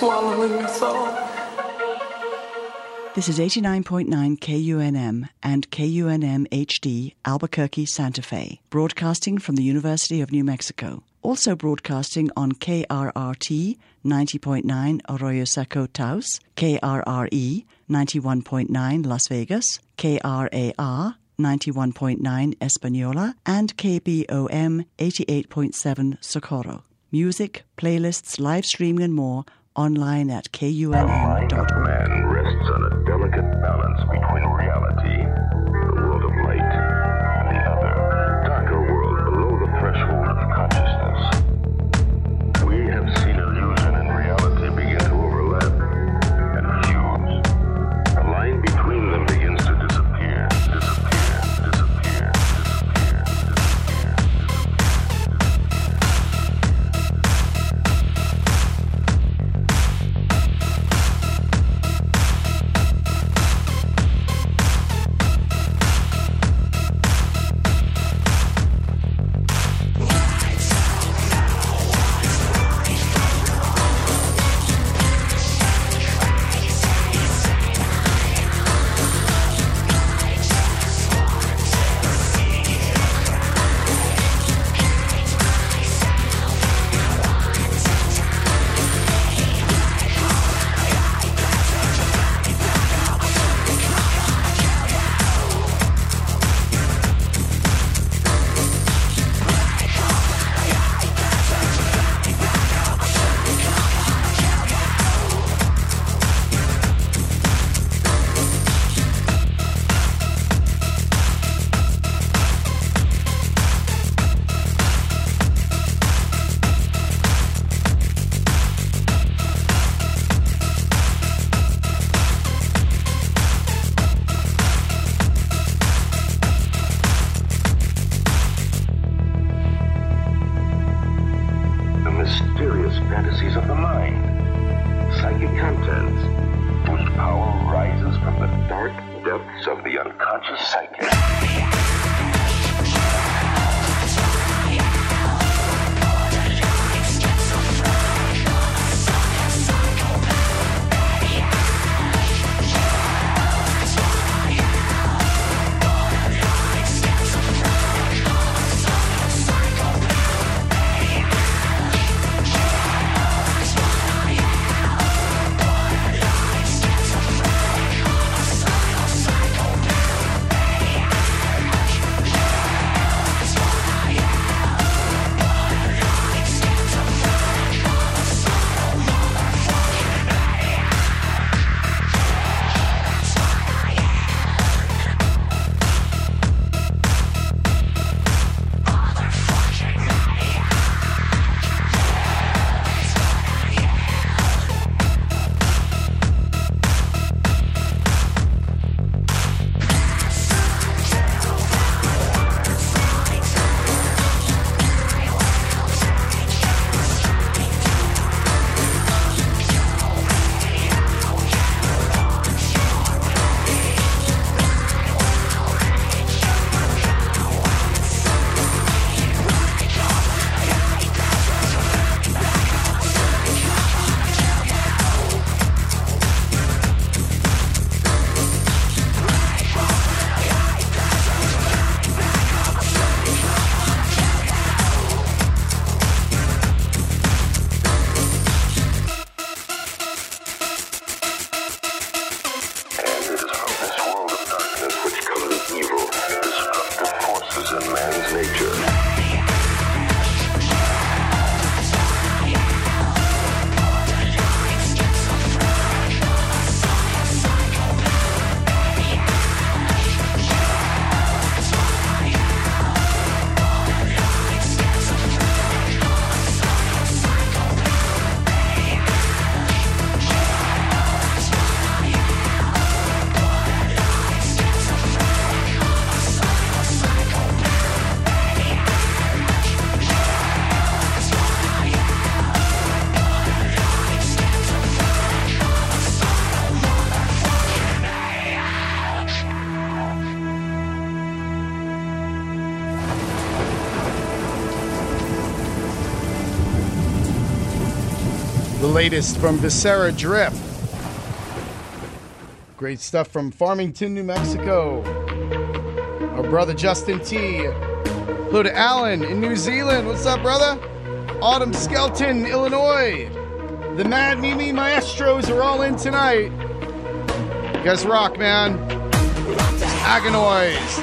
swallowing. This is 89.9 KUNM and KUNM HD, Albuquerque, Santa Fe, broadcasting from the University of New Mexico. Also broadcasting on KRRT 90.9 Arroyo Seco Taos, KRRE 91.9 Las Vegas, KRAR 91.9 Espanola, and KBOM 88.7 Socorro. Music, playlists, live streaming, and more online at mind man rests on a delicate balance between latest from Viscera Drip. Great stuff from Farmington, New Mexico. Our brother Justin T. Hello to Alan in New Zealand. What's up, brother? Autumn Skelton, Illinois. The Mad Mimi Maestros are all in tonight. You guys rock, man. Agonize.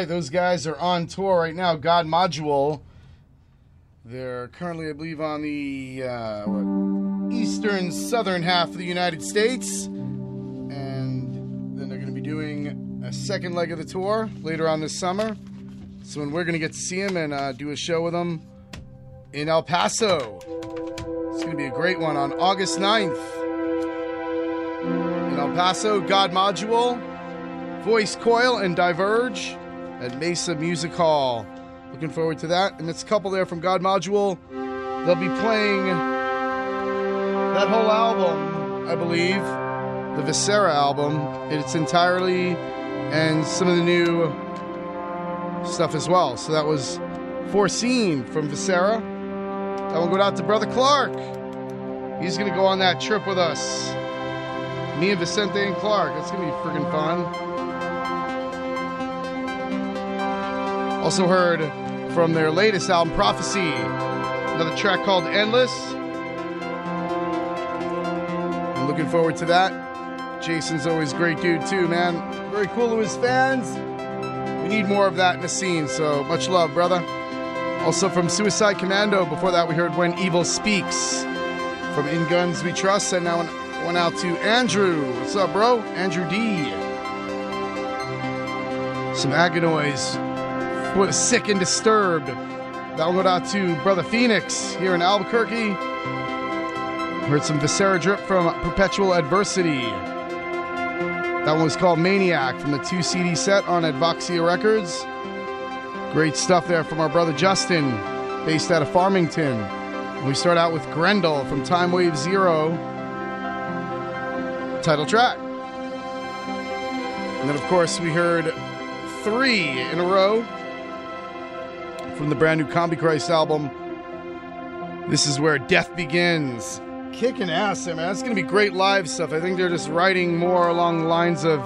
Right, those guys are on tour right now. God Module. They're currently, I believe, on the uh, what, eastern southern half of the United States, and then they're going to be doing a second leg of the tour later on this summer. So when we're going to get to see them and uh, do a show with them in El Paso. It's going to be a great one on August 9th. In El Paso, God Module, Voice Coil, and Diverje at Mesa Music Hall. Looking forward to that. And it's a couple there from God Module. They'll be playing that whole album, I believe, the Viscera album, its entirely, and some of the new stuff as well. So that was foreseen from Viscera. That will go out to Brother Clark. He's going to go on that trip with us. Me and Vicente and Clark. It's going to be friggin' fun. Also heard from their latest album, Prophecy, another track called Endless. I'm looking forward to that. Jason's always great dude too, man. Very cool to his fans. We need more of that in the scene, so much love, brother. Also from Suicide Commando, before that we heard When Evil Speaks. From In Guns We Trust, and now one out to Andrew. What's up, bro? Andrew D. Some Agonoize the sick and disturbed. That one go out to Brother Phoenix here in Albuquerque. Heard some Viscera drip from Perpetual Adversity. That one was called Maniac from the two CD set on Advoxya Records. Great stuff there from our brother Justin, based out of Farmington. We start out with Grendel from Time Wave Zero, title track. And then, of course, we heard three in a row from the brand new Combichrist album. This is where death begins. Kicking ass man. That's going to be great live stuff. I think they're just writing more along the lines of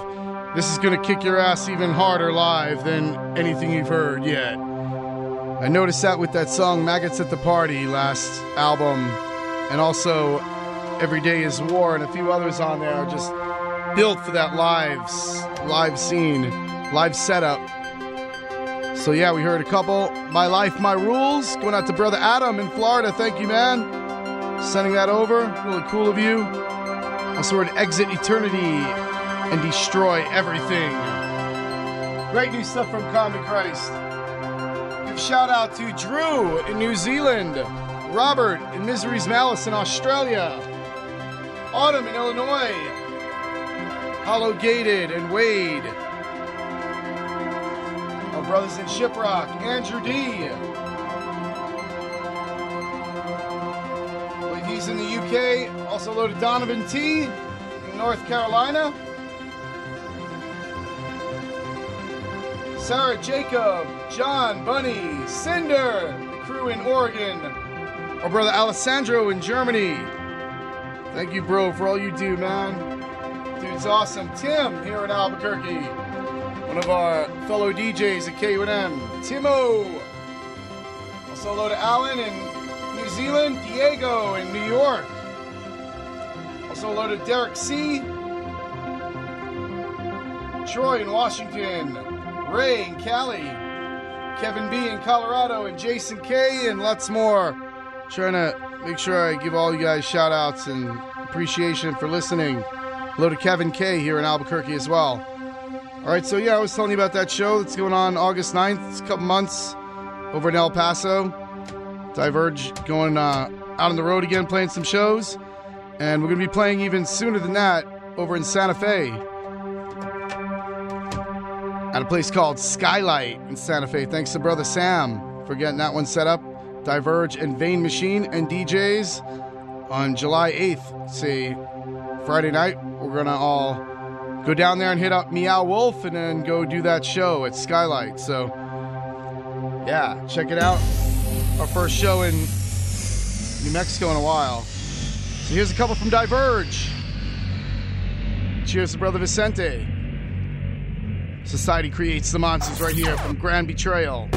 this is going to kick your ass even harder live than anything you've heard yet. I noticed that with that song Maggots at the Party last album, and also Every Day is War, and a few others on there are just built for that live, live scene, live setup. So yeah, we heard a couple. My Life, My Rules, going out to Brother Adam in Florida. Thank you, man. Sending that over. Really cool of you. Also heard Exit Eternity and Destroy Everything. Great new stuff from Combichrist. Give shout out to Drew in New Zealand, Robert in Misery's Malice in Australia, Autumn in Illinois, Hollow Gated and Wade. Brothers in Shiprock, Andrew D. I believe he's in the UK. Also loaded Donovan T. in North Carolina. Sarah Jacob, John Bunny, Cinder, the crew in Oregon. Our brother Alessandro in Germany. Thank you, bro, for all you do, man. Dude's awesome. Tim here in Albuquerque. One of our fellow DJs at KUNM. Timo. Also hello to Alan in New Zealand. Diego in New York. Also hello to Derek C. Troy in Washington. Ray in Cali. Kevin B in Colorado. And Jason K. and lots more. Trying to make sure I give all you guys shout outs and appreciation for listening. Hello to Kevin K here in Albuquerque as well. All right, so yeah, I was telling you about that show that's going on August 9th. It's a couple months over in El Paso. Diverje going uh, out on the road again, playing some shows. And we're going to be playing even sooner than that over in Santa Fe at a place called Skylight in Santa Fe. Thanks to Brother Sam for getting that one set up. Diverje and Vein Machine and DJs on July 8th. See, Friday night, we're gonna all go down there and hit up Meow Wolf and then go do that show at Skylight. So yeah, check it out. Our first show in New Mexico in a while. So here's a couple from Diverje. Cheers to Brother Vicente. Society creates the monsters right here from Grand Betrayal.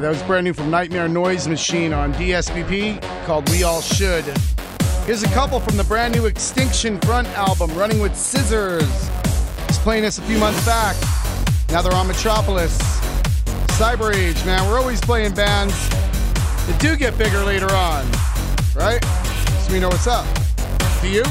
That was brand new from Nightmare Noise Machine on DSPP called We All Should. Here's a couple from the brand new Extinction Front album, Running with Scissors. Was playing this a few months back. Now they're on Metropolis. Cyber Age, man, we're always playing bands that do get bigger later on, right? So we know what's up. Do you?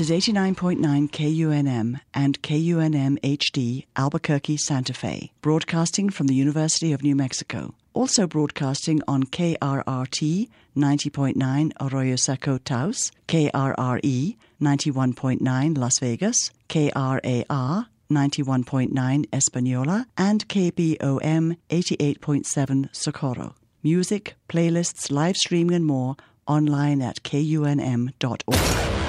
This is 89.9 KUNM and KUNM HD Albuquerque, Santa Fe, broadcasting from the University of New Mexico. Also broadcasting on KRRT 90.9 Arroyo Seco Taos, KRRE 91.9 Las Vegas, KRAR 91.9 Espanola, and KBOM 88.7 Socorro. Music, playlists, live streaming, and more online at kunm.org.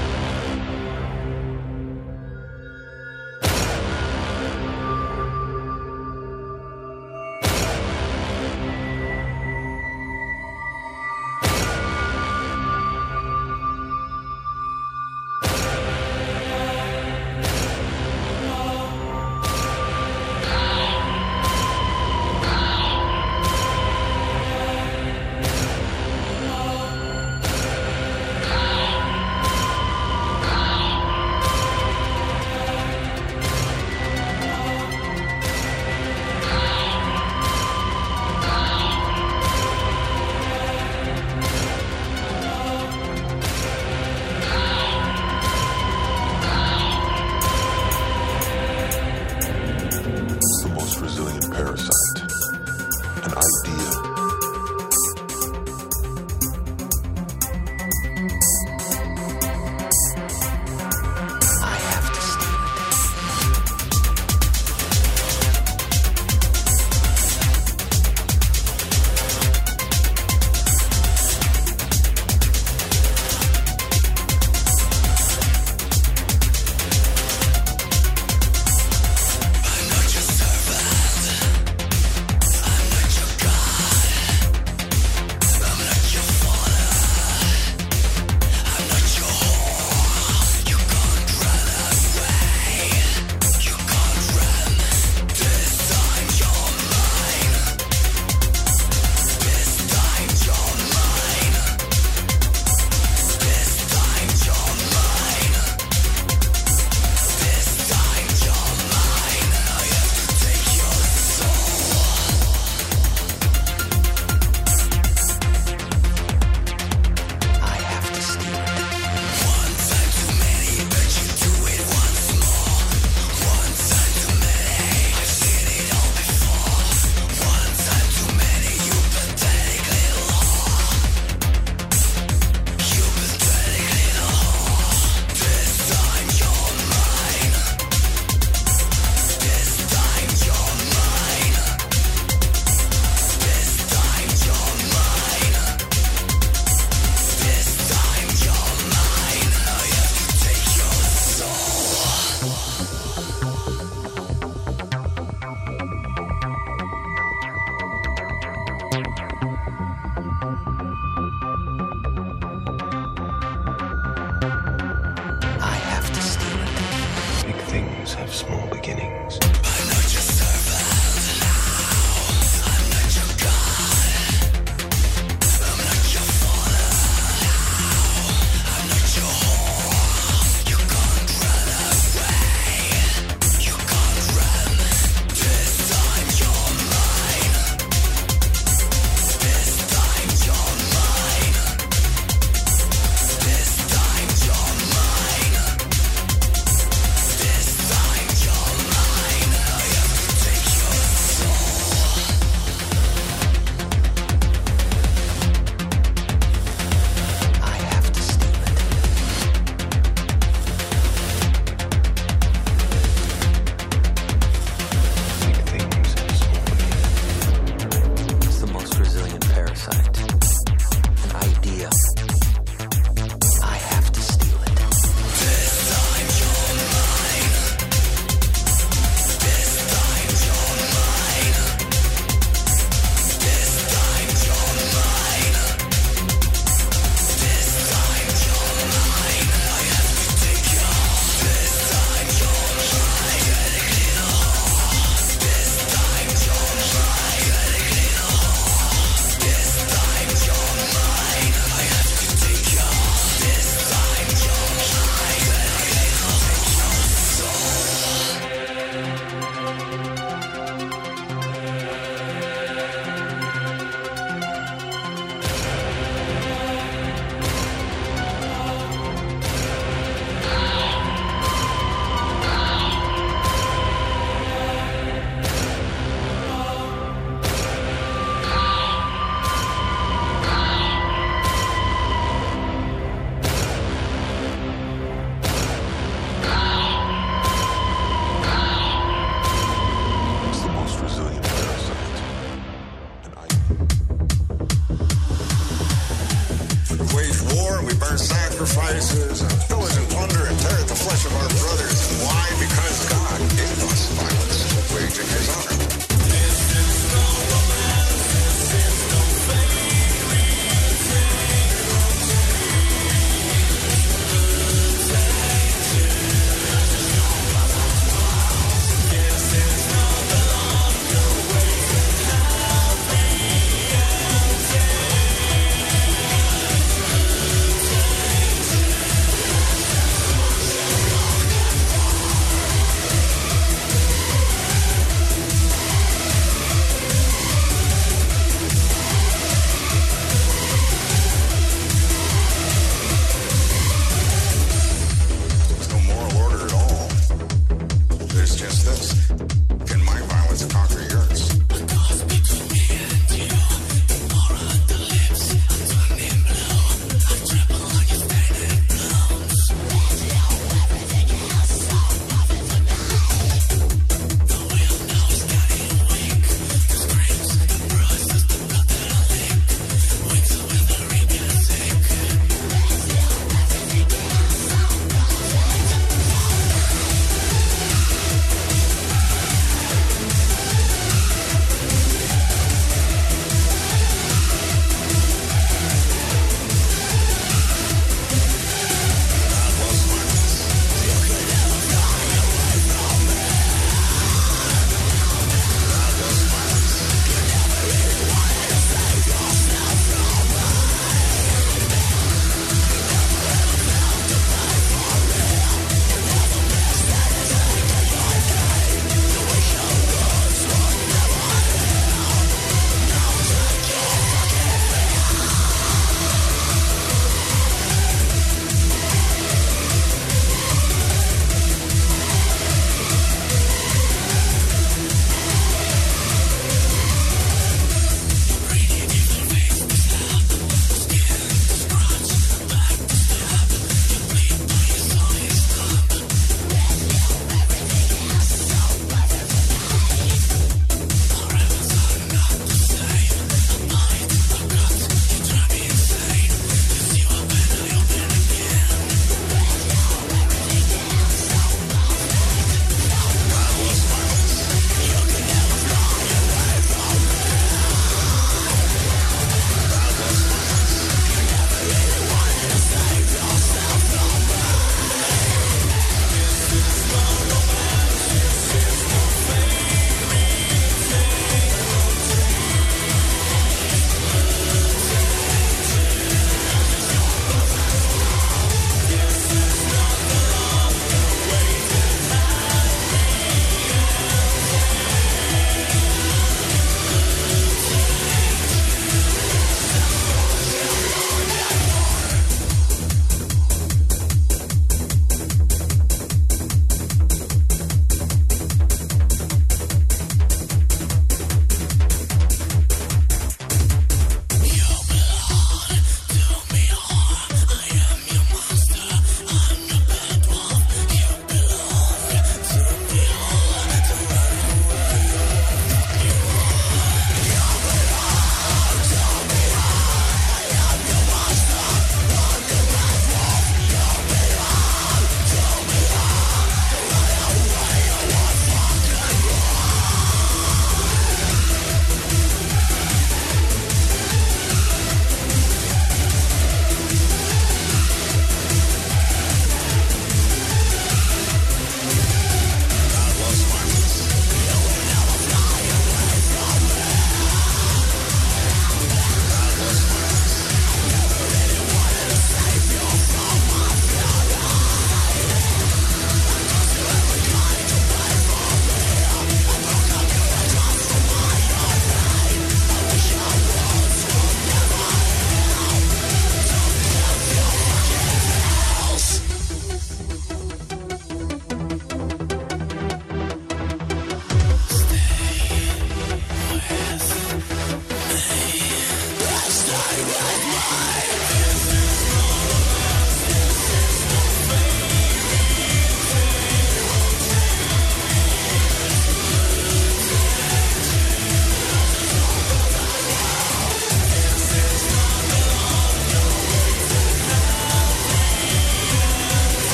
small beginnings.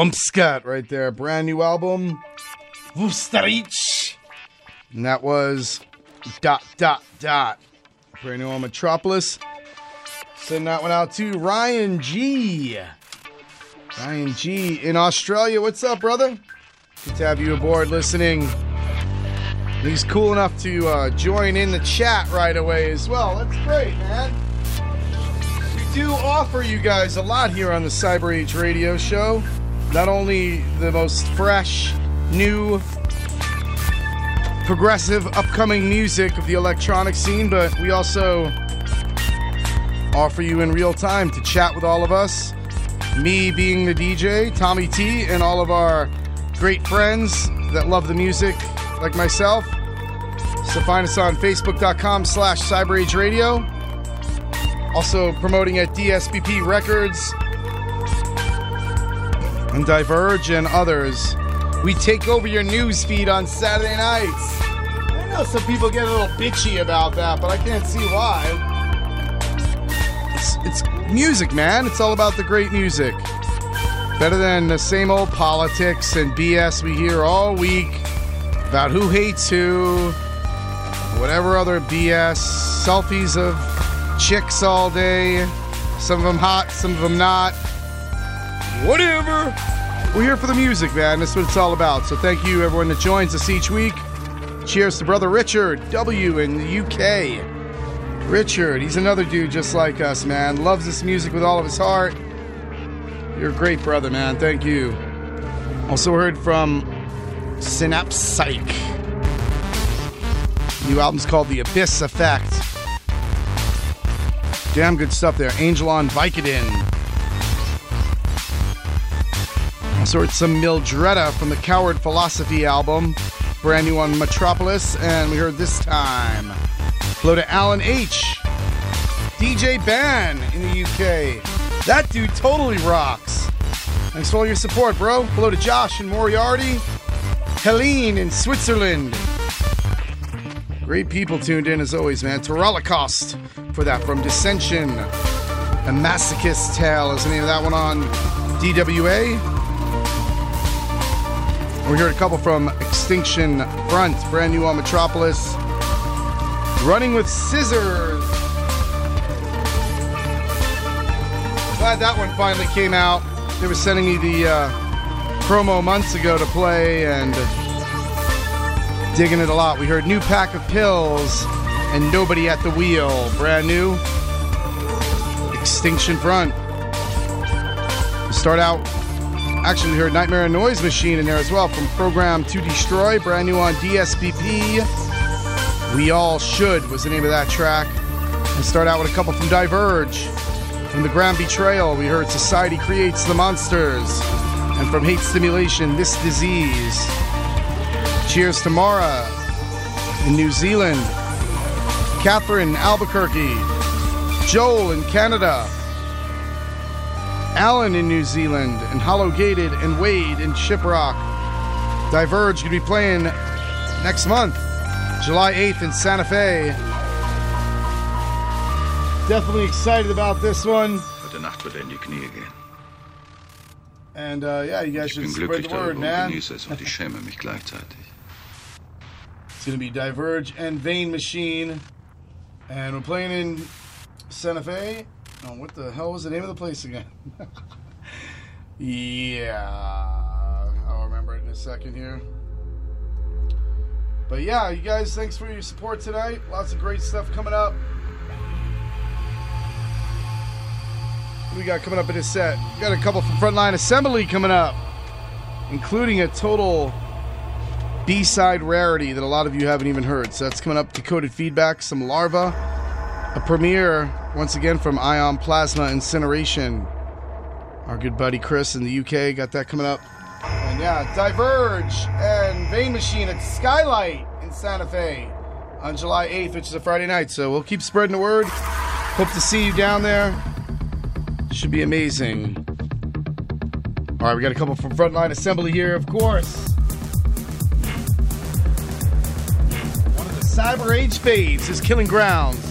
Wumpscut right there. Brand new album, Wüterich. And that was dot, dot, dot. Brand new on Metropolis. Send that one out to Ryan G. Ryan G in Australia. What's up, brother? Good to have you aboard listening. He's cool enough to uh, join in the chat right away as well. That's great, man. We do offer you guys a lot here on the Cyber Age Radio Show. Not only the most fresh, new, progressive, upcoming music of the electronic scene, but we also offer you in real time to chat with all of us. Me being the DJ, Tommy T, and all of our great friends that love the music, like myself. So find us on Facebook.com slash Cyber Age Radio. Also promoting at DSBP Records and Diverje and others. We take over your news feed on Saturday nights. I know some people get a little bitchy about that, but I can't see why. It's, it's music, man. It's all about the great music. Better than the same old politics and BS we hear all week about who hates who, whatever other BS, selfies of chicks all day, some of them hot, some of them not. Whatever. We're here for the music, man. That's what it's all about. So thank you, everyone that joins us each week. Cheers to brother Richard W in the UK. Richard, he's another dude just like us, man. Loves this music with all of his heart. You're a great brother, man. Thank you. Also heard from Synapsyche. New album's called The Abyss Effect. Damn good stuff there. Angel on Vicodin. Heard some Mildreda from the Coward Philosophy album. Brand new on Metropolis. And we heard this time. Hello to Alan H. DJ Ban in the UK. That dude totally rocks. Thanks for all your support, bro. Hello to Josh and Moriarty. Helene in Switzerland. Great people tuned in as always, man. To Holocaust for that from Dissension. A Masochist Tale is the name of that one on DWA. We heard a couple from Extinction Front, brand new on Metropolis. Running with Scissors. Glad that one finally came out. They were sending me the uh, promo months ago to play and digging it a lot. We heard New Pack of Pills and Nobody at the Wheel. Brand new. Extinction Front. Start out. Actually, we heard Nightmare and Noise Machine in there as well from Program to Destroy. Brand new on DSPP. We All Should was the name of that track. And start out with a couple from Diverje. From the Grand Betrayal, we heard Society Creates the Monsters. And from Hate Stimulation, This Disease. Cheers to Mara in New Zealand. Catherine Albuquerque. Joel in Canada. Alan in New Zealand. And Hollow Gated and Wade in Shiprock. Diverje going to be playing next month, July 8th in Santa Fe. Definitely excited about this one. Heute Nacht wird in die Knie gehen. And uh, yeah, you guys Ich should spread the word, man. genieße es und ich schäme mich gleichzeitig. It's gonna be Diverje and Vein Machine, and we're playing in Santa Fe. Oh, what the hell was the name of the place again? yeah, I'll remember it in a second here. But yeah, you guys, thanks for your support tonight. Lots of great stuff coming up. We got coming up in this set? We got a couple from Frontline Assembly coming up, including a total B-side rarity that a lot of you haven't even heard. So that's coming up. Decoded feedback, some larva, a premiere once again from Ion Plasma Incineration. Our good buddy Chris in the UK got that coming up. And yeah, Diverje and Vein Machine at Skylight in Santa Fe on July 8th, which is a Friday night. So we'll keep spreading the word. Hope to see you down there. Should be amazing. All right, we got a couple from Frontline Assembly here, of course. One of the Cyber Age faves is Killing Grounds.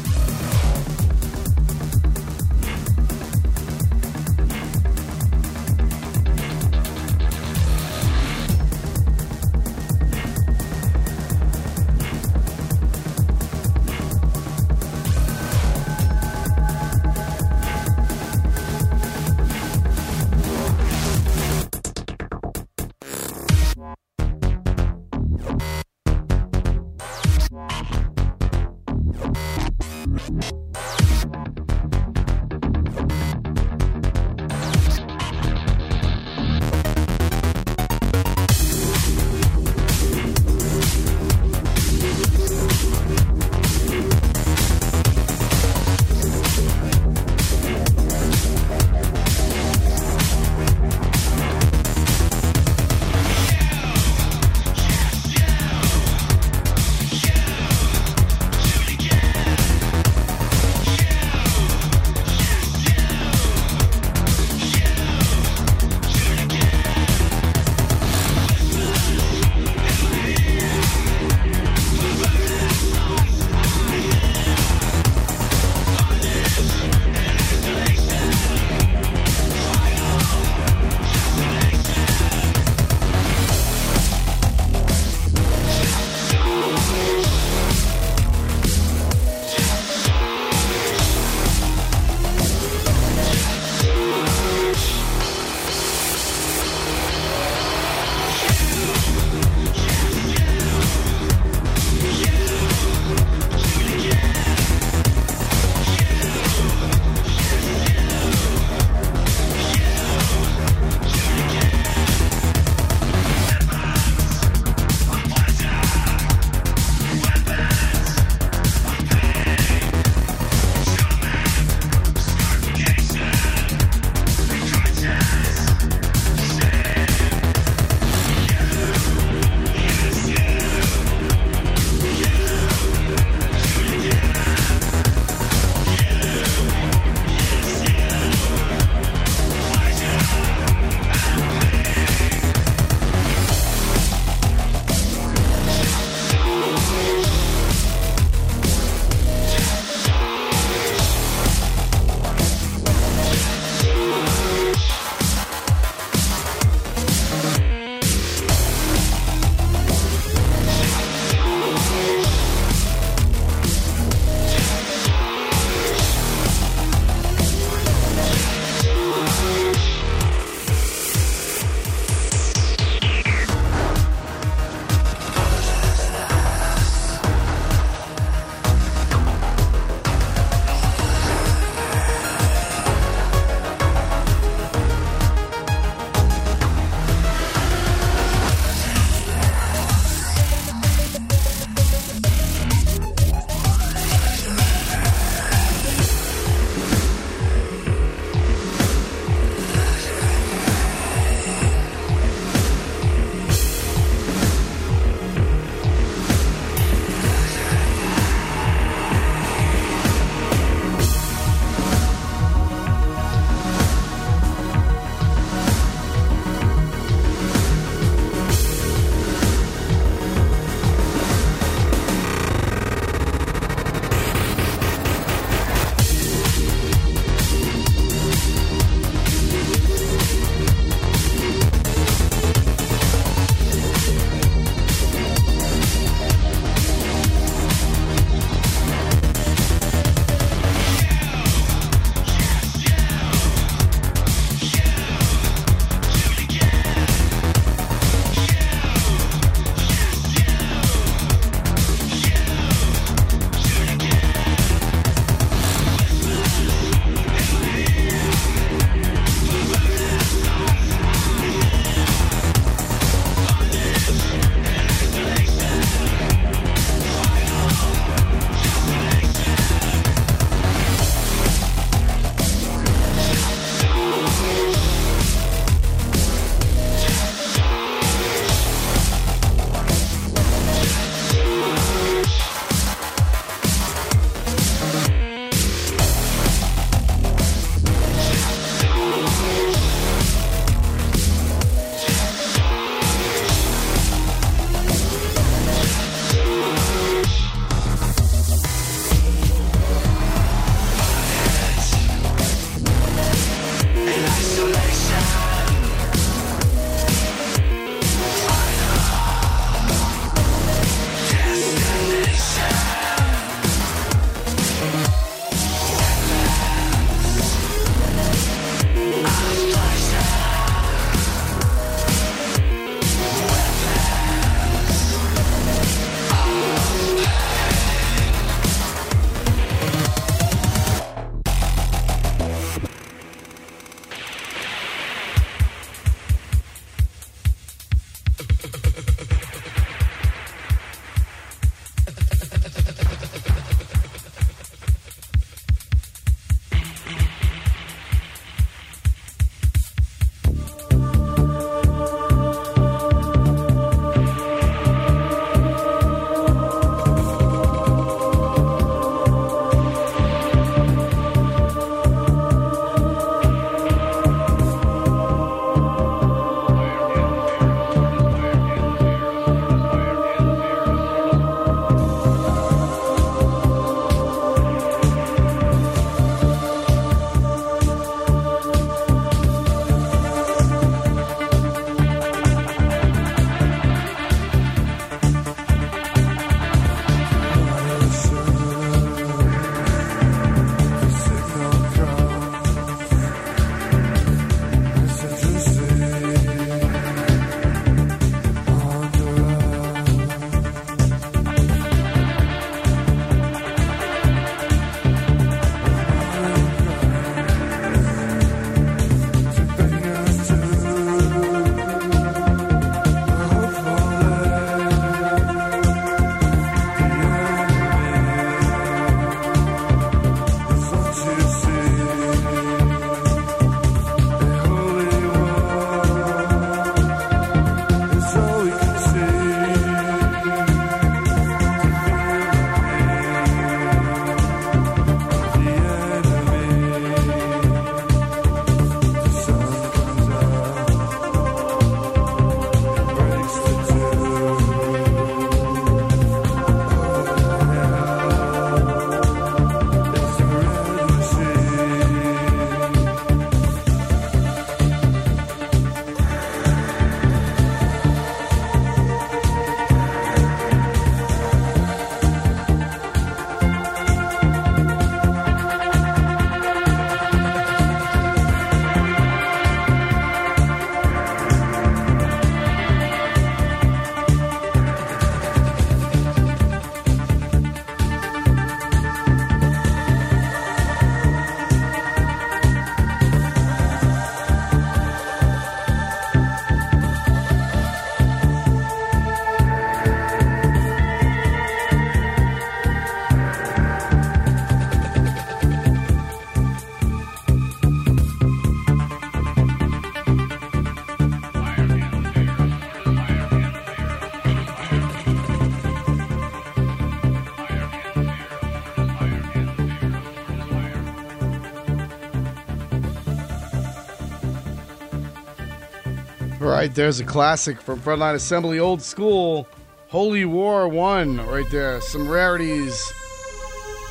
Right, there's a classic from Frontline Assembly, old school, Holy War One. Right there, some rarities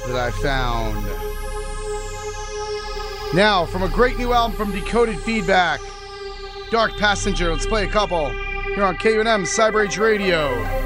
that I found. Now, from a great new album from Decoded Feedback, Dark Passenger. Let's play a couple here on KUNM Cyber Age Radio.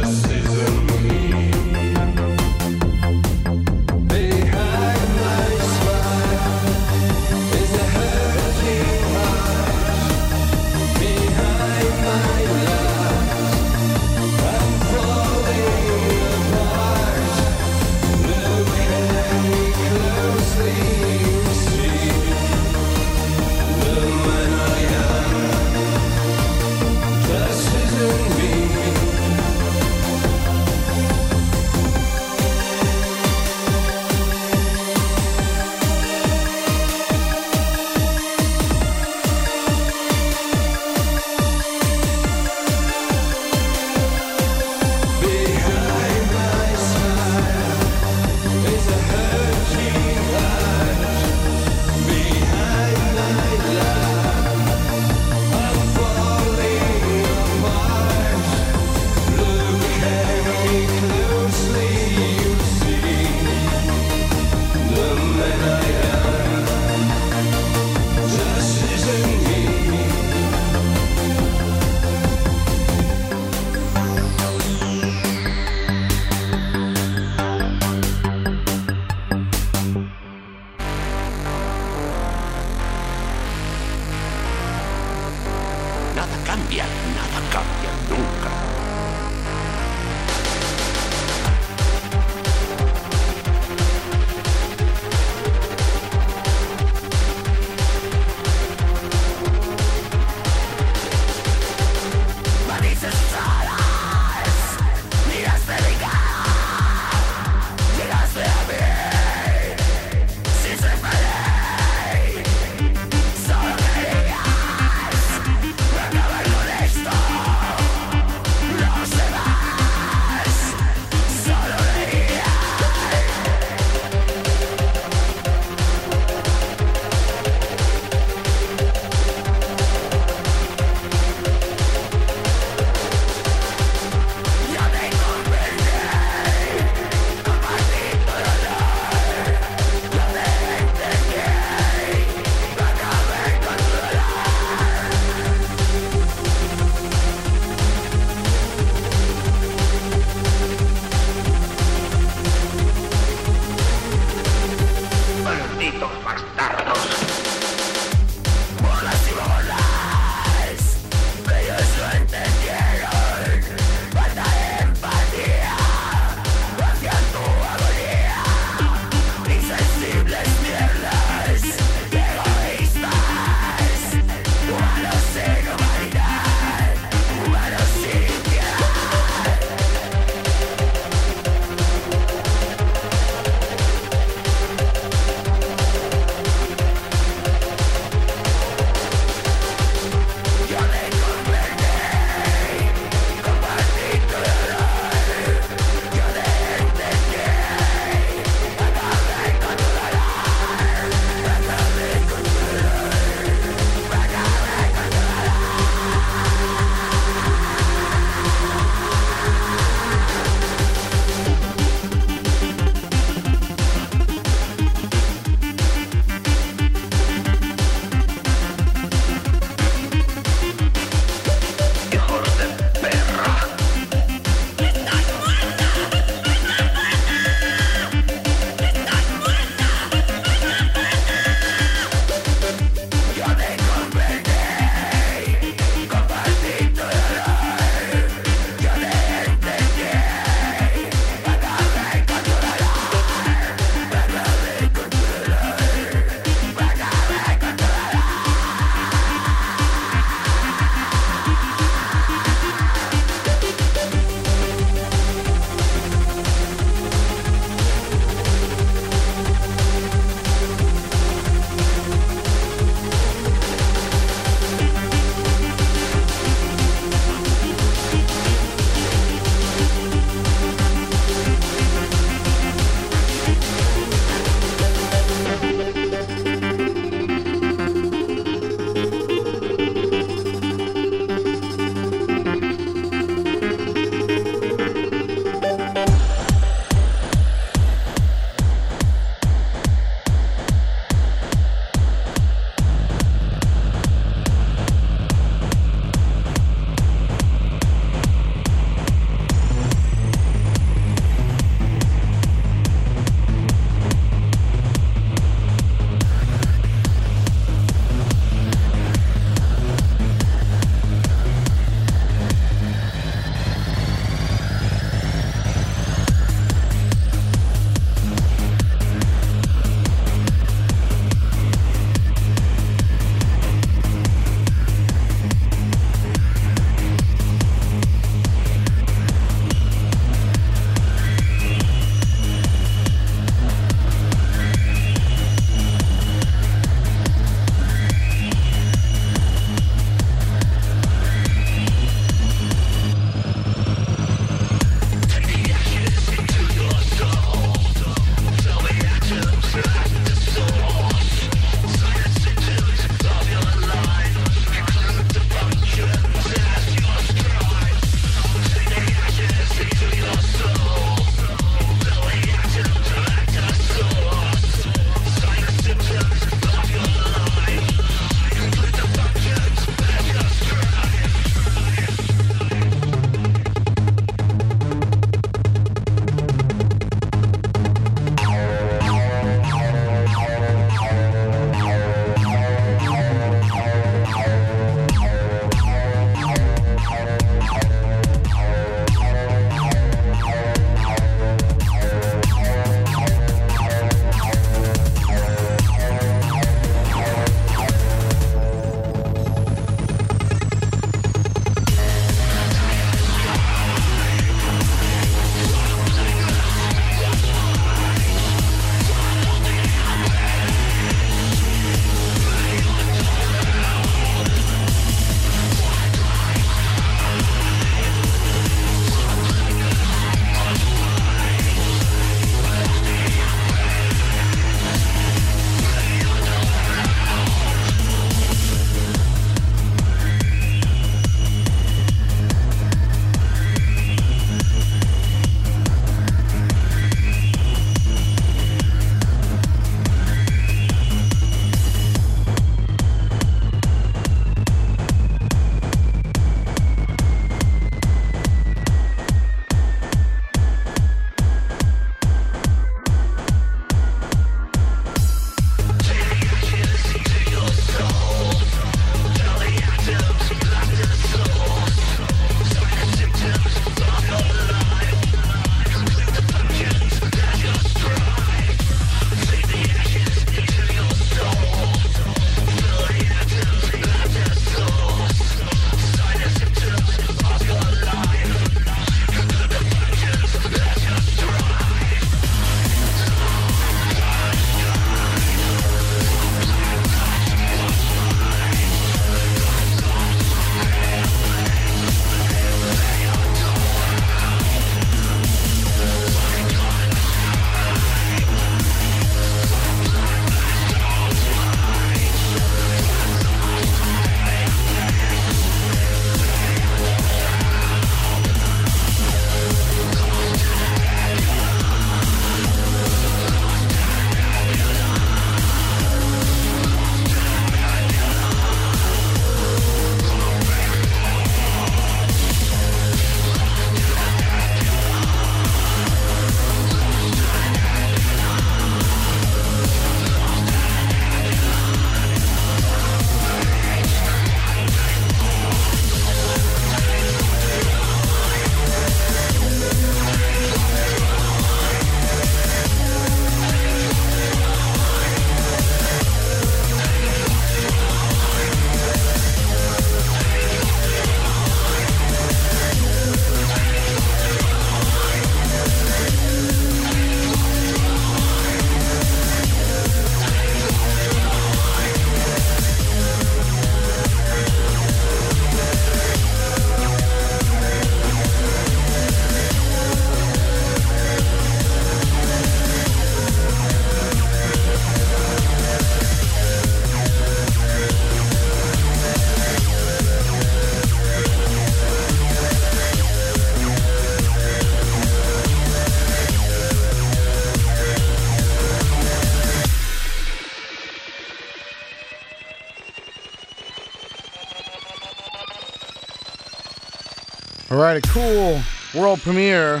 Right, a cool world premiere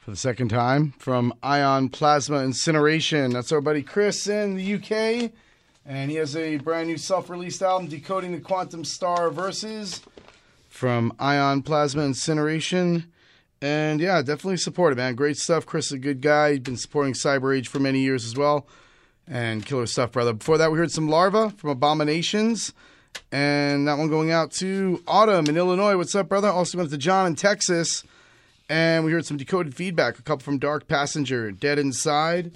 for the second time from Ion Plasma Incineration. That's our buddy Chris in the UK, and he has a brand new self-released album, Decoding the Quantum Star Verses, from Ion Plasma Incineration. And yeah, definitely support it, man. Great stuff. Chris is a good guy. He's been supporting Cyber Age for many years as well. And killer stuff, brother. Before that, we heard some Larva from Abominations. And that one going out to Autumn in Illinois. What's up, brother? Also went to John in Texas. And we heard some decoded feedback. A couple from Dark Passenger, Dead Inside.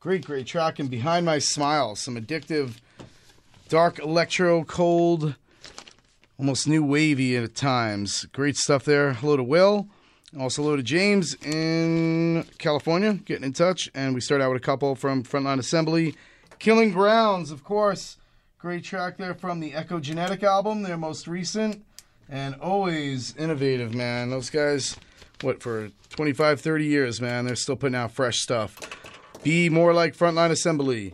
Great, great track. And Behind My Smile, some addictive, dark electro, cold, almost new wavy at times. Great stuff there. Hello to Will. Also, hello to James in California, getting in touch. And we start out with a couple from Frontline Assembly. Killing Grounds, of course. Great track there from the Echogenetic album, their most recent. And always innovative, man. Those guys, what, for 25, 30 years, man, they're still putting out fresh stuff. Be more like Frontline Assembly.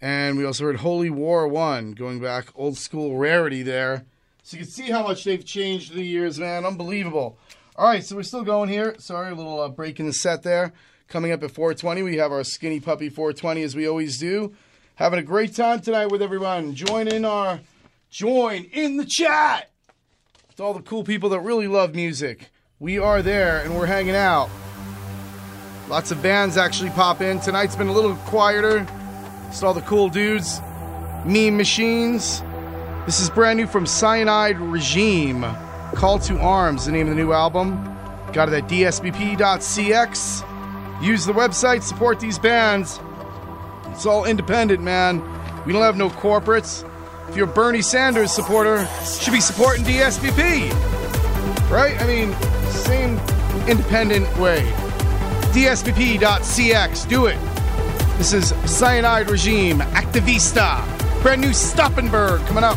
And we also heard Holy War 1, going back old school rarity there. So you can see how much they've changed the years, man. Unbelievable. All right, so we're still going here. Sorry, a little uh, break in the set there. Coming up at 420, we have our Skinny Puppy 420 as we always do. Having a great time tonight with everyone. Join in our join in the chat with all the cool people that really love music. We are there and we're hanging out. Lots of bands actually pop in. Tonight's been a little quieter. Just all the cool dudes. Meme machines. This is brand new from Cyanide Regime. Call to Arms, the name of the new album. Got it at dsbp.cx. Use the website, support these bands. It's all independent, man. We don't have no corporates. If you're a Bernie Sanders supporter, should be supporting DSBP. Right? I mean, same independent way. DSBP.cx. Do it. This is Cyanide Regime, Activista. Brand new Stoppenberg coming up.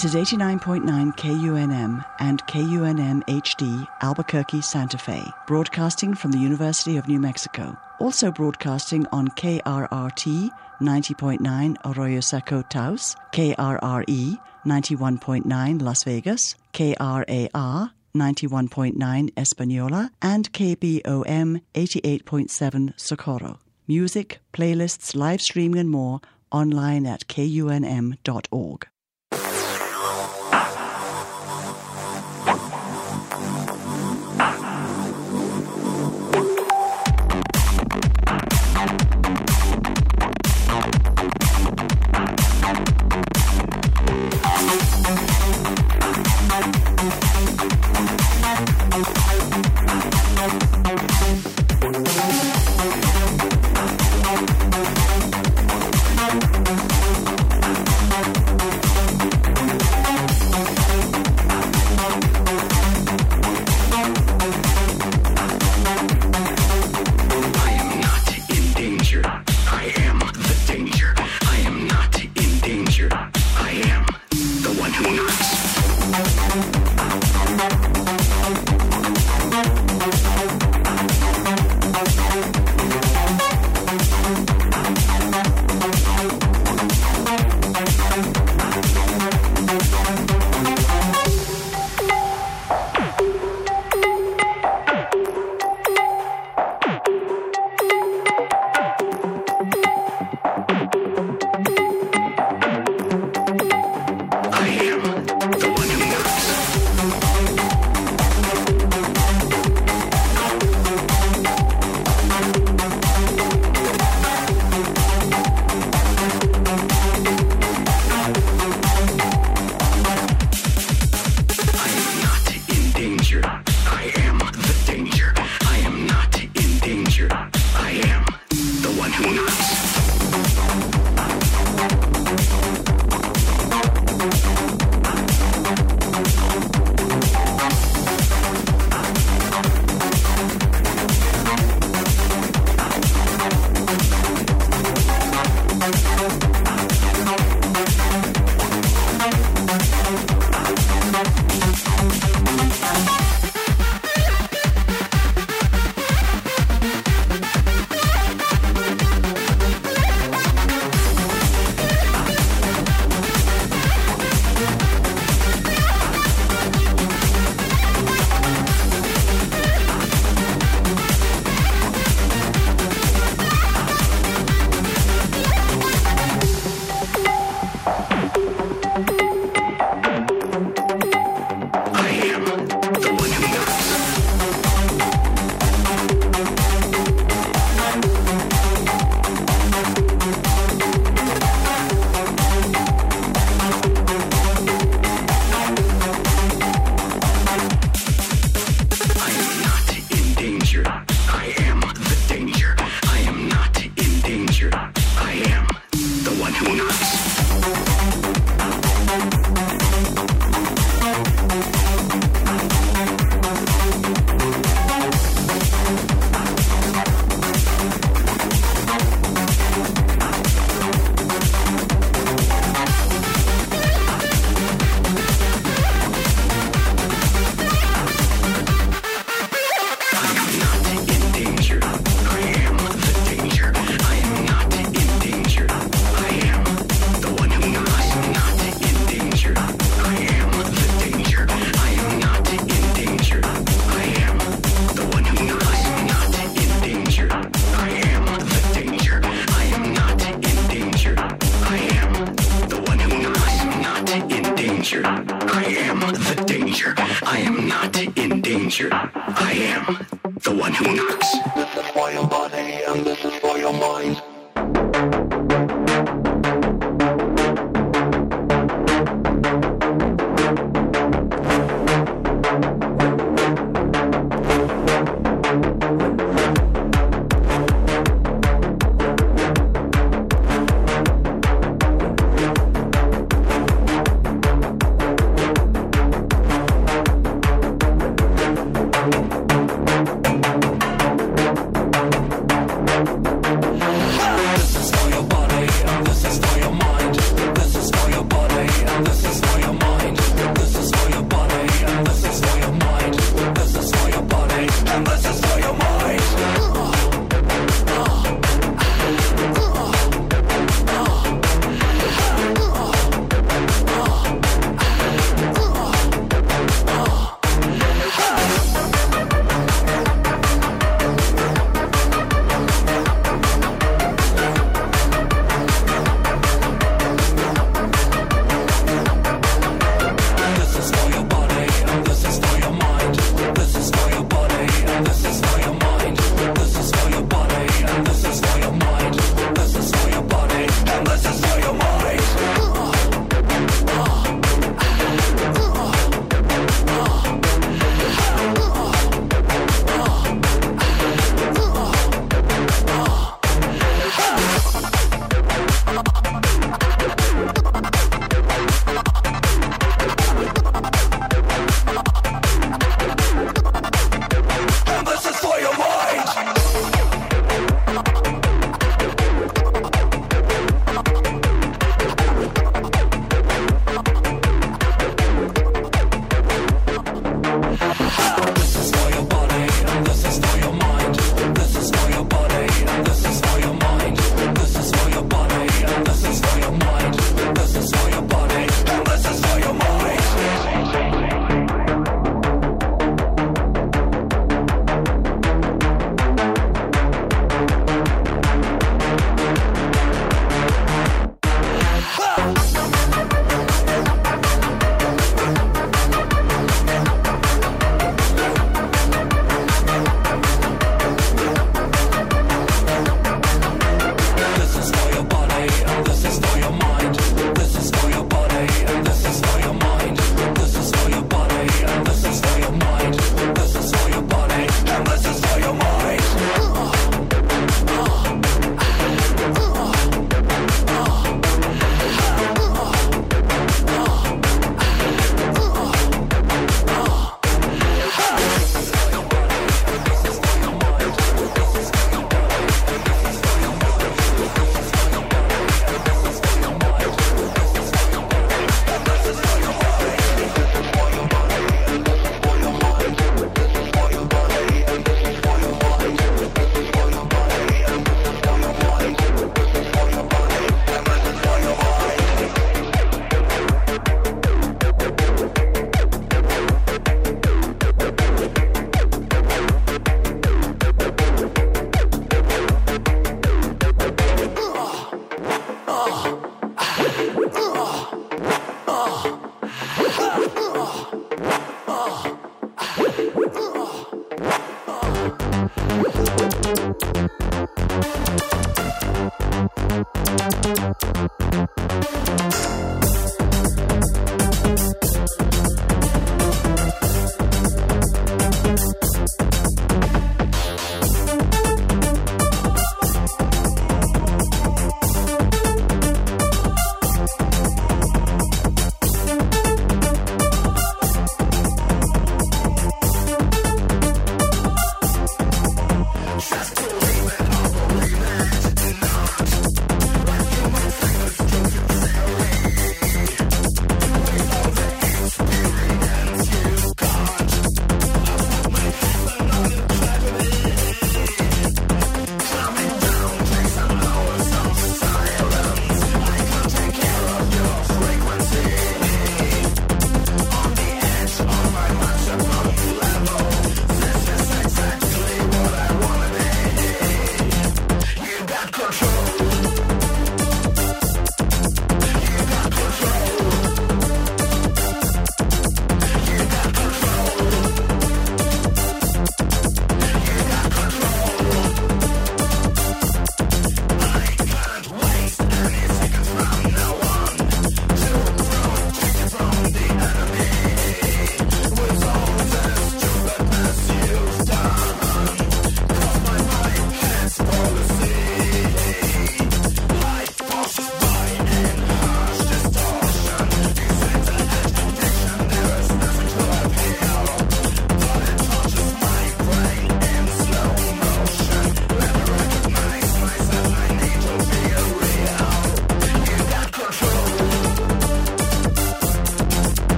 This is 89.9 KUNM and KUNM HD, Albuquerque, Santa Fe, broadcasting from the University of New Mexico. Also broadcasting on KRRT 90.9 Arroyo Seco Taos, KRRE 91.9 Las Vegas, KRAR 91.9 Española, and KBOM 88.7 Socorro. Music, playlists, live streaming, and more online at kunm.org.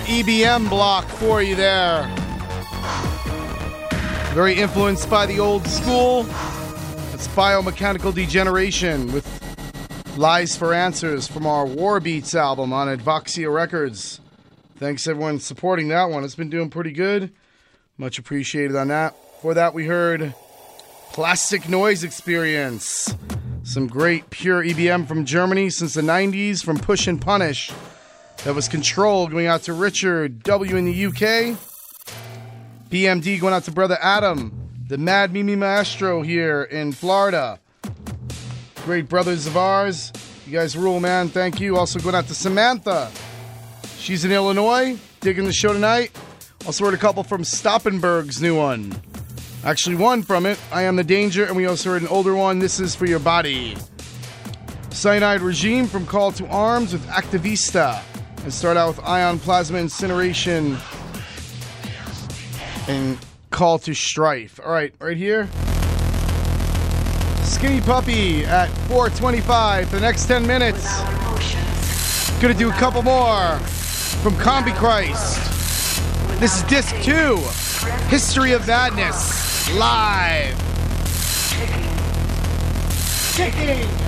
EBM block for you there. Very influenced by the old school. It's biomechanical degeneration with Lies for Answers from our War Beats album on Advoxya Records. Thanks everyone supporting that one. It's been doing pretty good. Much appreciated on that. For that, we heard Plastic Noise Experience. Some great pure EBM from Germany since the 90s from Push and Punish. That was Control going out to Richard W in the UK. BMD going out to Brother Adam. The Mad Mimi Maestro here in Florida. Great brothers of ours. You guys rule, man. Thank you. Also going out to Samantha. She's in Illinois, digging the show tonight. Also heard a couple from Stoppenberg's new one. Actually, one from it, I Am the Danger, and we also heard an older one, This Is For Your Body. Cyanide Regime from Call to Arms with Activista. And start out with Ion Plasma Incineration and Call to Strife. All right, right here. Skinny Puppy at 425 for the next 10 minutes. Gonna do a couple more from Combichrist. This is disc two History of Madness live. Kicking. completed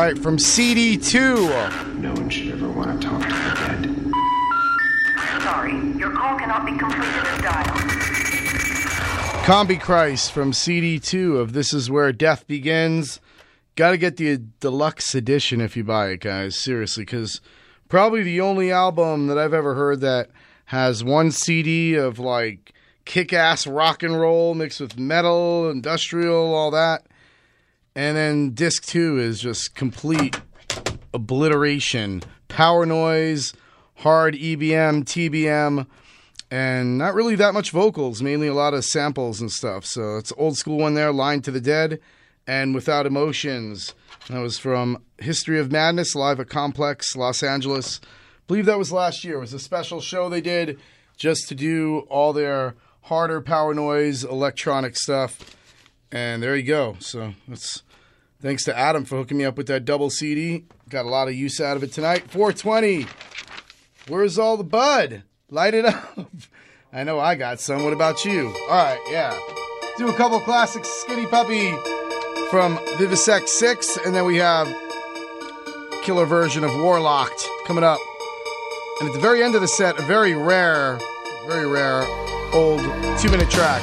right, from CD2. No one should ever want to talk to the dead. Sorry, your call cannot be completed as dialed. Combichrist from CD2 of This Is Where Death Begins. Got to get the deluxe edition if you buy it, guys. Seriously, because probably the only album that I've ever heard that has one CD of like kick ass rock and roll mixed with metal, industrial, all that. And then disc two is just complete obliteration. Power noise, hard EBM, TBM, and not really that much vocals, mainly a lot of samples and stuff. So it's old school one there, Line to the Dead, and Without Emotions. That was from History of Madness, live at Complex, Los Angeles. believe that was last year. It was a special show they did just to do all their harder power noise electronic stuff. And there you go. So that's thanks to Adam for hooking me up with that double CD. Got a lot of use out of it tonight. 420. Where's all the bud? Light it up. I know I got some. What about you? All right, yeah. Do a couple classics. Skinny Puppy from Vivisect 6, and then we have killer version of Warlocked coming up. And at the very end of the set, a very rare, very rare old two minute track.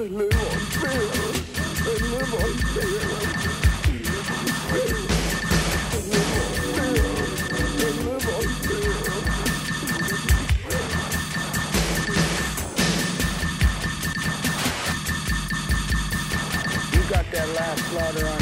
They live on fear. They live on fear. You got that last slaughter on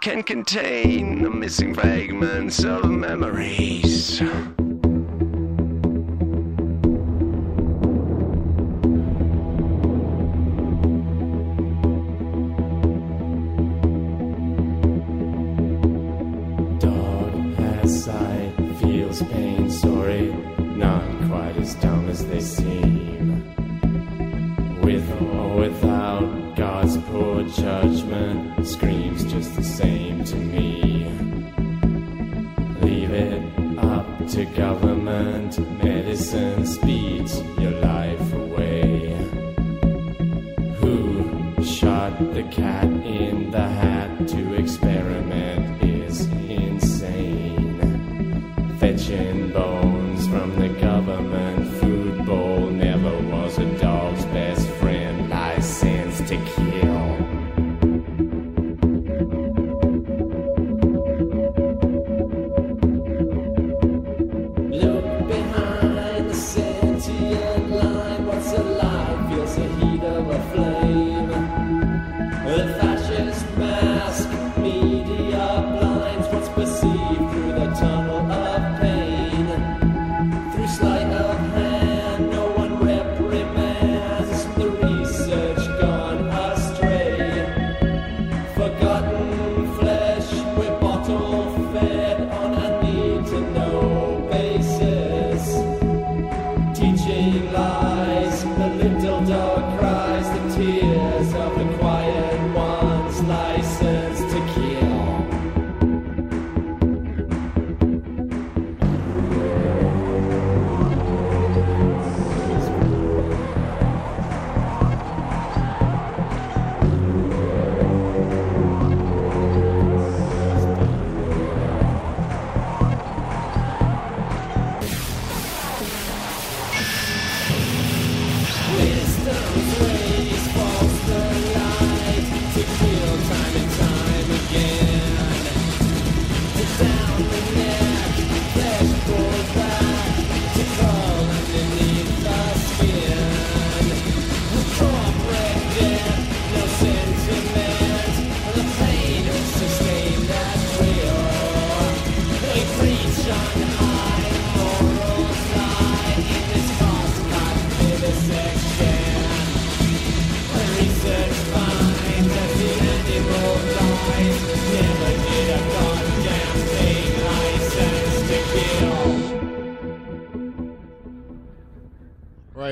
can contain the missing fragments of memories.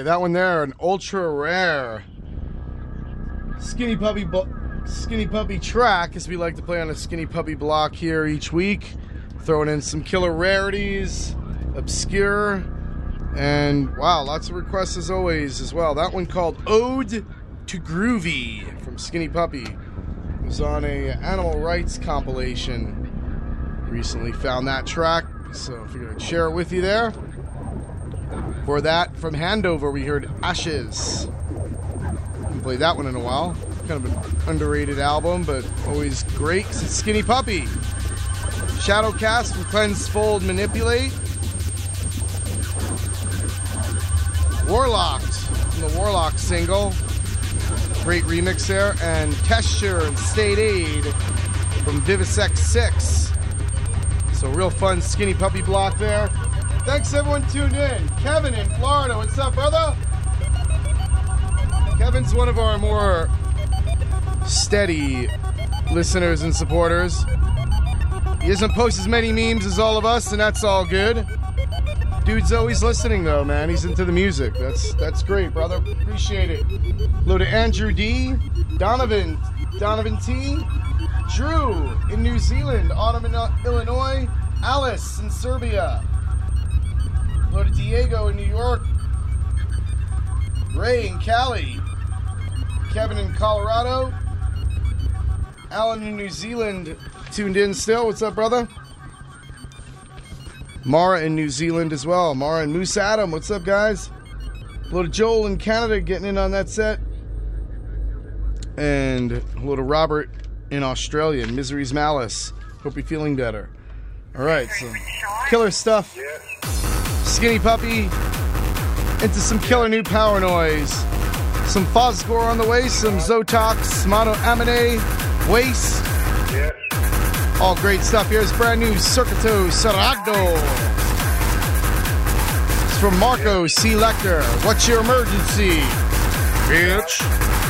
That one there, an ultra rare skinny puppy skinny puppy track, as we like to play on a skinny puppy block here each week, throwing in some killer rarities, obscure, and wow, lots of requests as always as well. That one called Ode to Groovy from Skinny Puppy. It was on a animal rights compilation. Recently found that track, so figured I'd share it with you there. For that, from Handover, we heard Ashes. Haven't played that one in a while. Kind of an underrated album, but always great. it's Skinny Puppy. Shadowcast from Cleanse, Fold, Manipulate. Warlocked from the Warlock single. Great remix there. And Testure and State Aid from Vivisect 6. So, real fun Skinny Puppy block there. Thanks everyone tuned in. Kevin in Florida, what's up, brother? Kevin's one of our more steady listeners and supporters. He doesn't post as many memes as all of us, and that's all good. Dude's always listening though, man. He's into the music. That's that's great, brother. Appreciate it. Hello to Andrew D, Donovan, Donovan T, Drew in New Zealand, Autumn in Illinois, Alice in Serbia. Hello to Diego in New York, Ray in Cali, Kevin in Colorado, Alan in New Zealand tuned in still. What's up, brother? Mara in New Zealand as well. Mara and Moose Adam, what's up, guys? Hello to Joel in Canada getting in on that set. And hello to Robert in Australia. Misery's Malice. Hope you're feeling better. All right, so killer stuff. Skinny Puppy. Into some killer new power noise. Some Phosgore on the way. Some Xotox, Mono Amine, Waste. All great stuff. Here's brand new Circuito Cerrado. It's from Marco C. Lecter. What's your emergency? Bitch.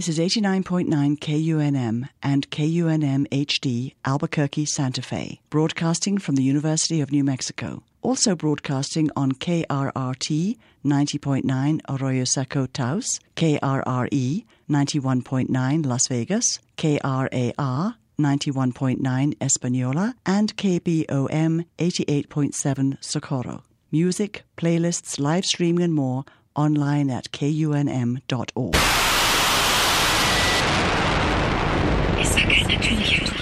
This is 89.9 KUNM and KUNM HD Albuquerque, Santa Fe, broadcasting from the University of New Mexico. Also broadcasting on KRRT 90.9 Arroyo Seco Taos, KRRE 91.9 Las Vegas, KRAR 91.9 Espanola, and KBOM 88.7 Socorro. Music, playlists, live streaming, and more online at kunm.org. Es war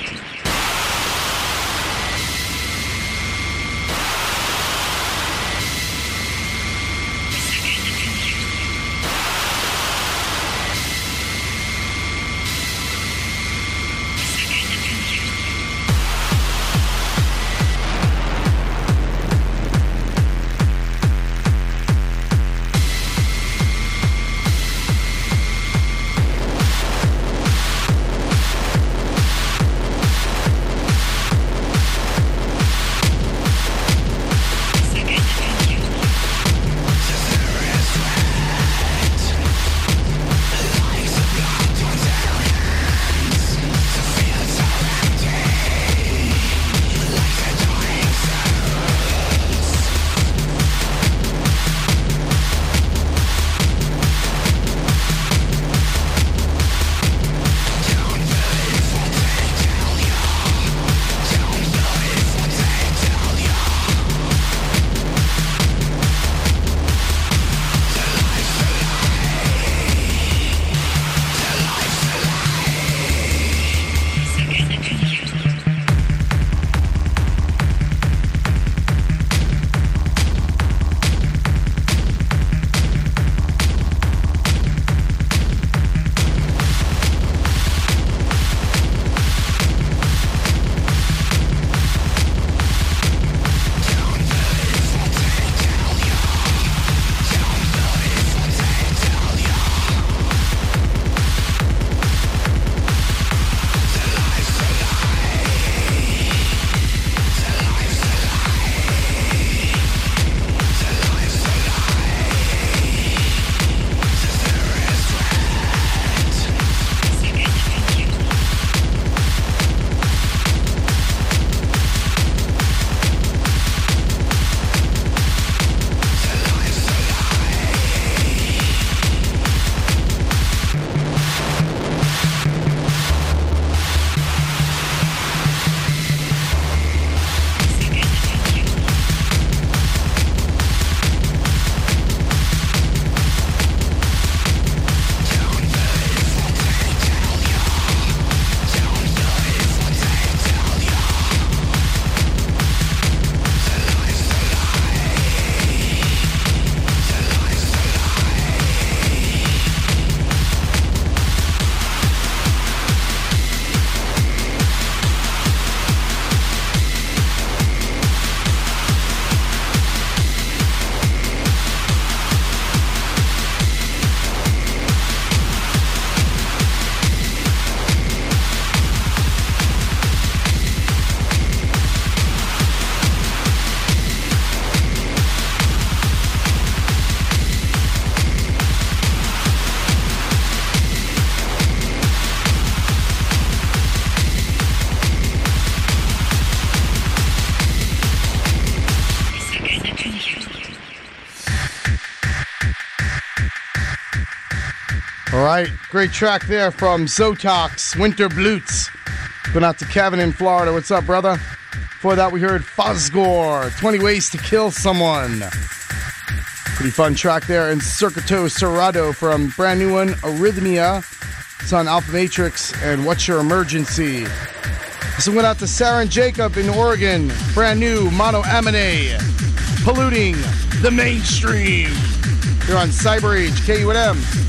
great track there from Xotox, Winter Blutes. Going out to Kevin in Florida. What's up, brother? Before that, we heard Phosgore, 20 Ways to Kill Someone. Pretty fun track there. And Circuito Cerrado from brand new one, Arrhythmia. It's on Alfa Matrix and What's Your Emergency? One went out to Sarah and Jacob in Oregon. Brand new Mono Amine. Polluting the mainstream. You're on Cyber Age, KUNM.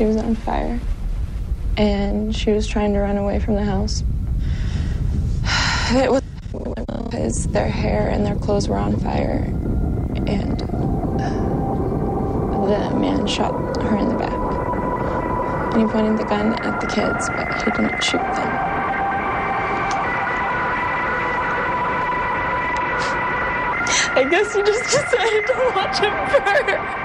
She was on fire. And she was trying to run away from the house. It was because their hair and their clothes were on fire. And uh, the man shot her in the back. And he pointed the gun at the kids, but he didn't shoot them. I guess you just decided to watch him burn.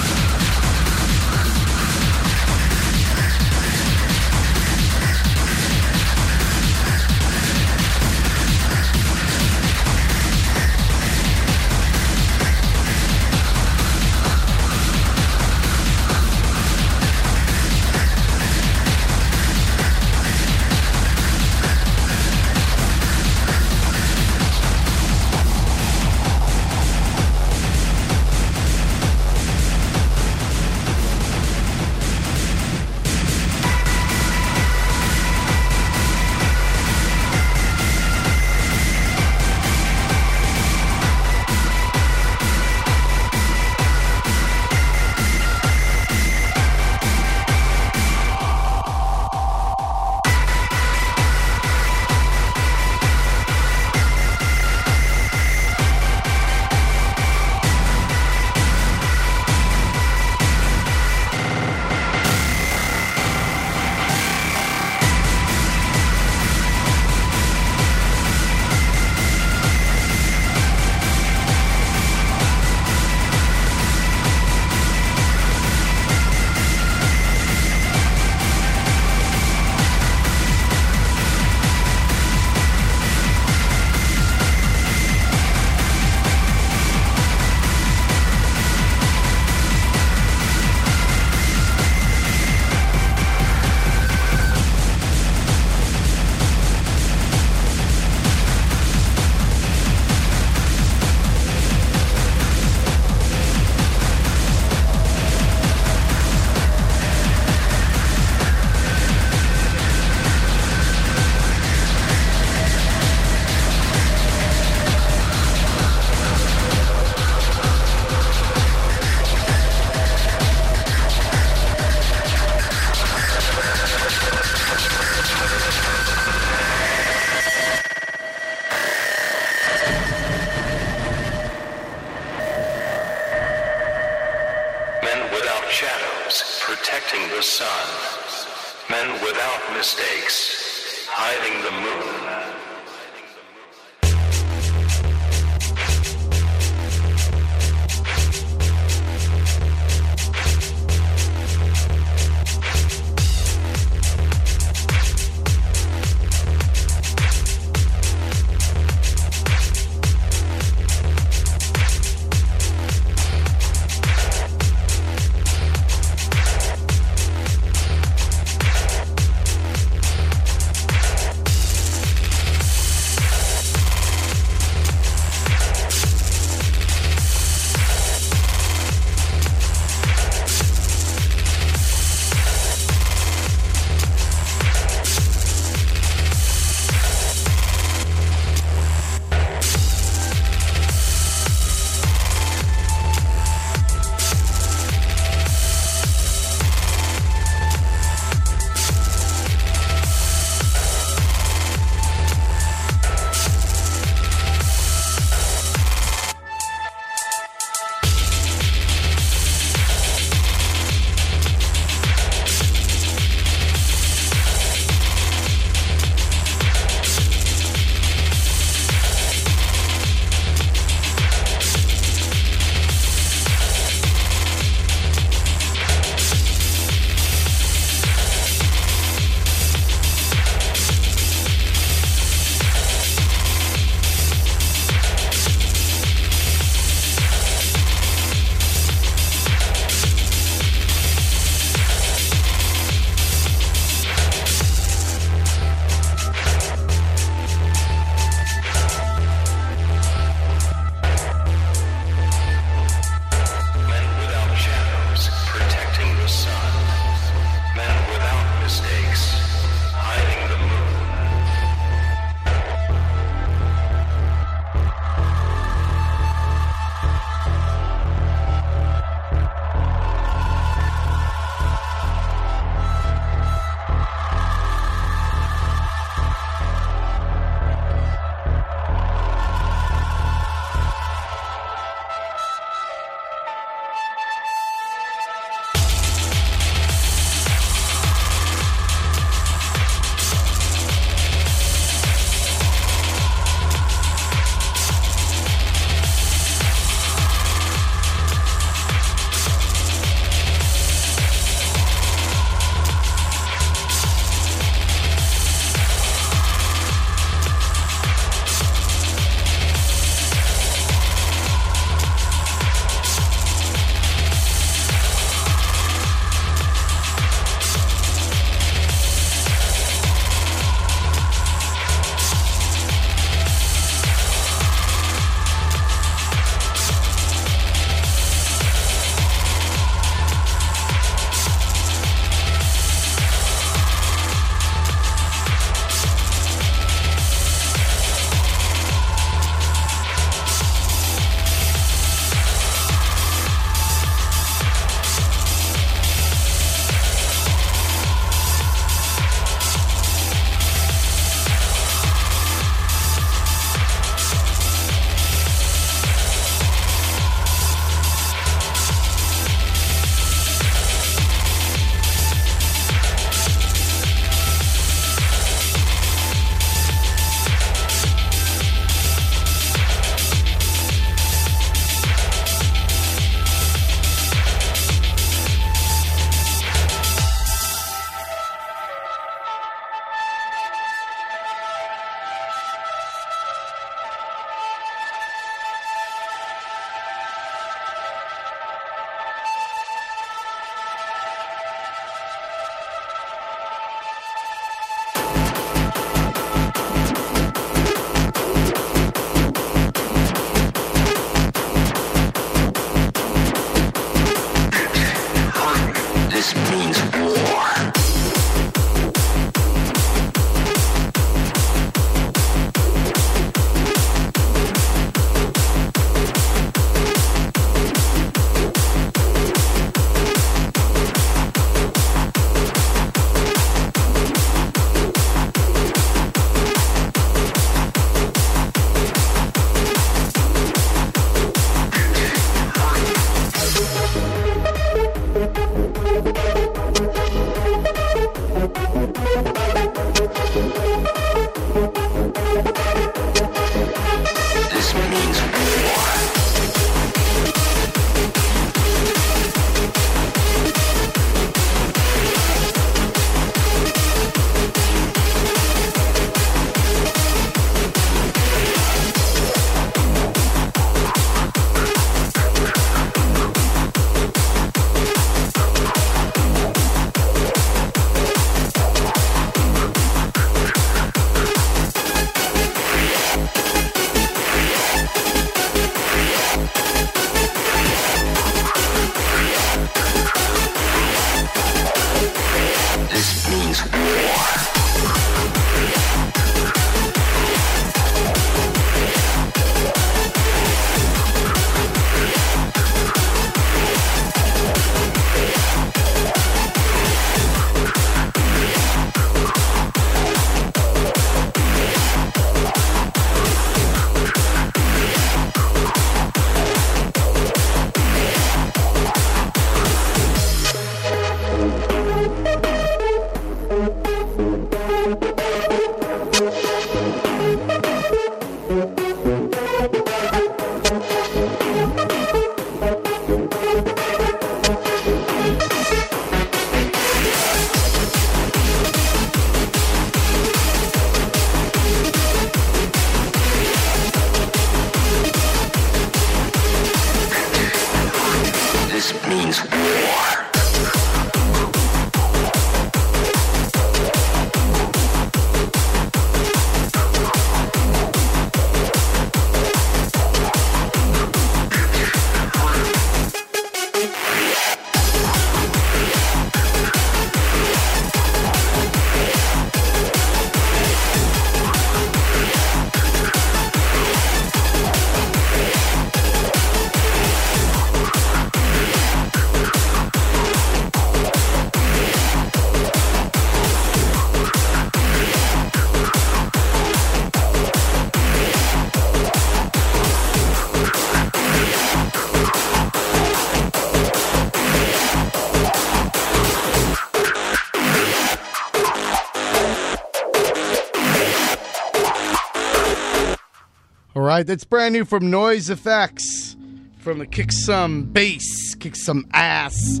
Right, that's brand new from Noise Effects from the Kick Some Bass, Kick Some Ass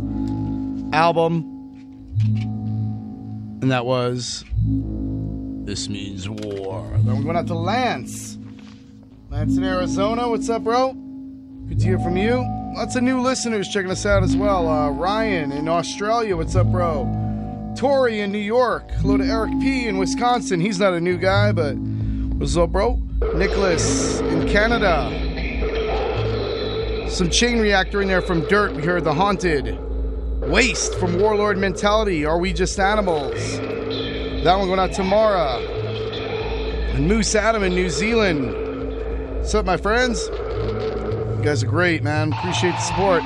album. And that was This Means War. Then we're going out to Lance. Lance in Arizona. What's up, bro? Good to hear from you. Lots of new listeners checking us out as well. Uh, Ryan in Australia. What's up, bro? Tori in New York. Hello to Eric P in Wisconsin. He's not a new guy, but what's up, bro? Nicholas in Canada. Some chain reactor in there from Dirt. We heard the haunted. Waste from Warlord Mentality. Are we just animals? That one going out to Mara. And Moose Adam in New Zealand. What's up, my friends? You guys are great, man. Appreciate the support.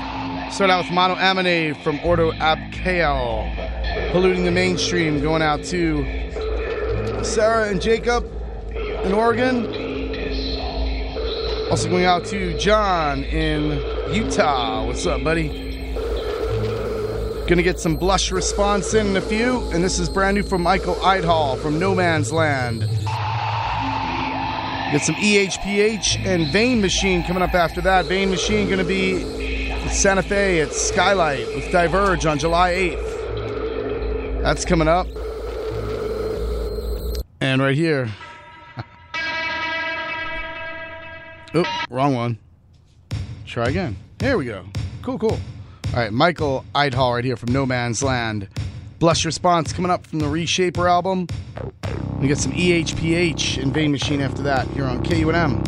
Start out with Mono Amine from Ordo Abkael. Polluting the mainstream. Going out to Sarah and Jacob in Oregon. Also going out to John in Utah. What's up, buddy? Gonna get some blush response in, in a few, and this is brand new from Michael Eidhall from No Man's Land. Get some EHPH and Vein Machine coming up after that. Vein Machine gonna be Santa Fe at Skylight with Diverje on July 8th. That's coming up. And right here. Oop, wrong one. Try again. There we go. Cool, cool. All right, Michael Eidhall right here from No Man's Land. Blush Response coming up from the Reshaper album. We get some EHPH and Vein Machine after that here on KUNM.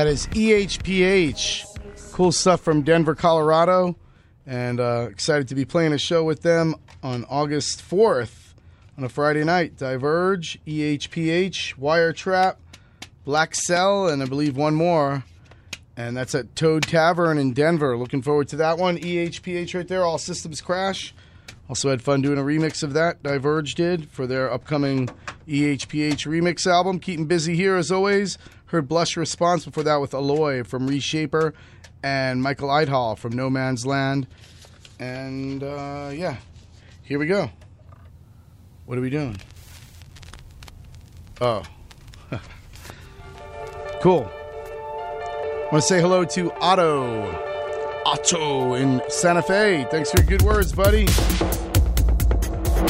That is EHPH. Cool stuff from Denver, Colorado. And uh, excited to be playing a show with them on August 4th on a Friday night. Diverje, EHPH, Wire Trap, Black Cell, and I believe one more. And that's at Toad Tavern in Denver. Looking forward to that one. EHPH right there, All Systems Crash. Also had fun doing a remix of that, Diverje did, for their upcoming EHPH remix album. Keeping busy here as always. Heard Blush Response before that with Aloy from Reshaper and Michael Eidhall from No Man's Land. And uh, yeah, here we go. What are we doing? Oh. cool. I want to say hello to Otto. Otto in Santa Fe. Thanks for your good words, buddy.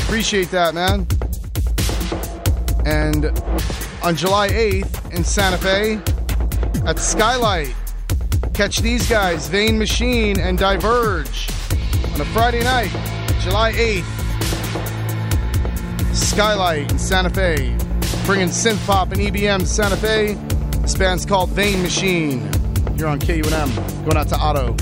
Appreciate that, man. And on July 8th in Santa Fe at Skylight, catch these guys, Vane Machine and Diverje, on a Friday night, July 8th. Skylight in Santa Fe, bringing synth pop and EBM to Santa Fe. This band's called Vane Machine. Here on KUNM. Going out to Otto.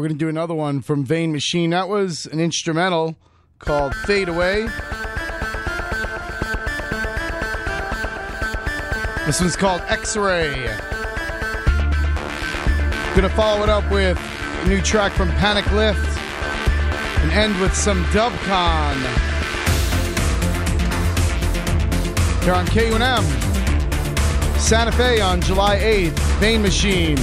We're going to do another one from Vein Machine. That was an instrumental called Fade Away. This one's called X Ray. Gonna follow it up with a new track from Panic Lift and end with some Dubkon. Here on KUNM, Santa Fe on July 8th, Vein Machine.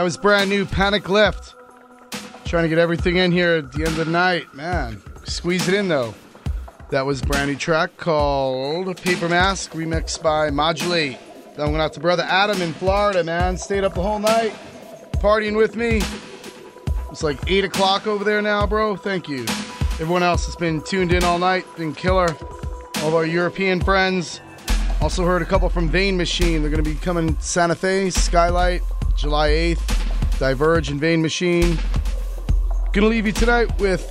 That was brand new Panic Lift. Trying to get everything in here at the end of the night. Man, squeeze it in though. That was brand new track called Paper Mask, remixed by Modulate. Then I'm going out to brother Adam in Florida, man. Stayed up the whole night, partying with me. It's like 8 o'clock over there now, bro. Thank you. Everyone else has been tuned in all night, been killer. All of our European friends. Also heard a couple from Vein Machine. They're going to be coming Santa Fe, Skylight, July 8th. Diverje and Vein Machine. Gonna leave you tonight with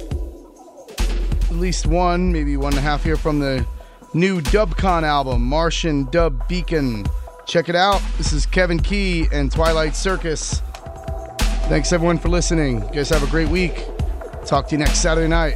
at least one, maybe one and a half here from the new Dubkon album, Martian Dub Beacon. Check it out. This is Kevin Key and Twilight Circus. Thanks everyone for listening. You guys have a great week. Talk to you next Saturday night.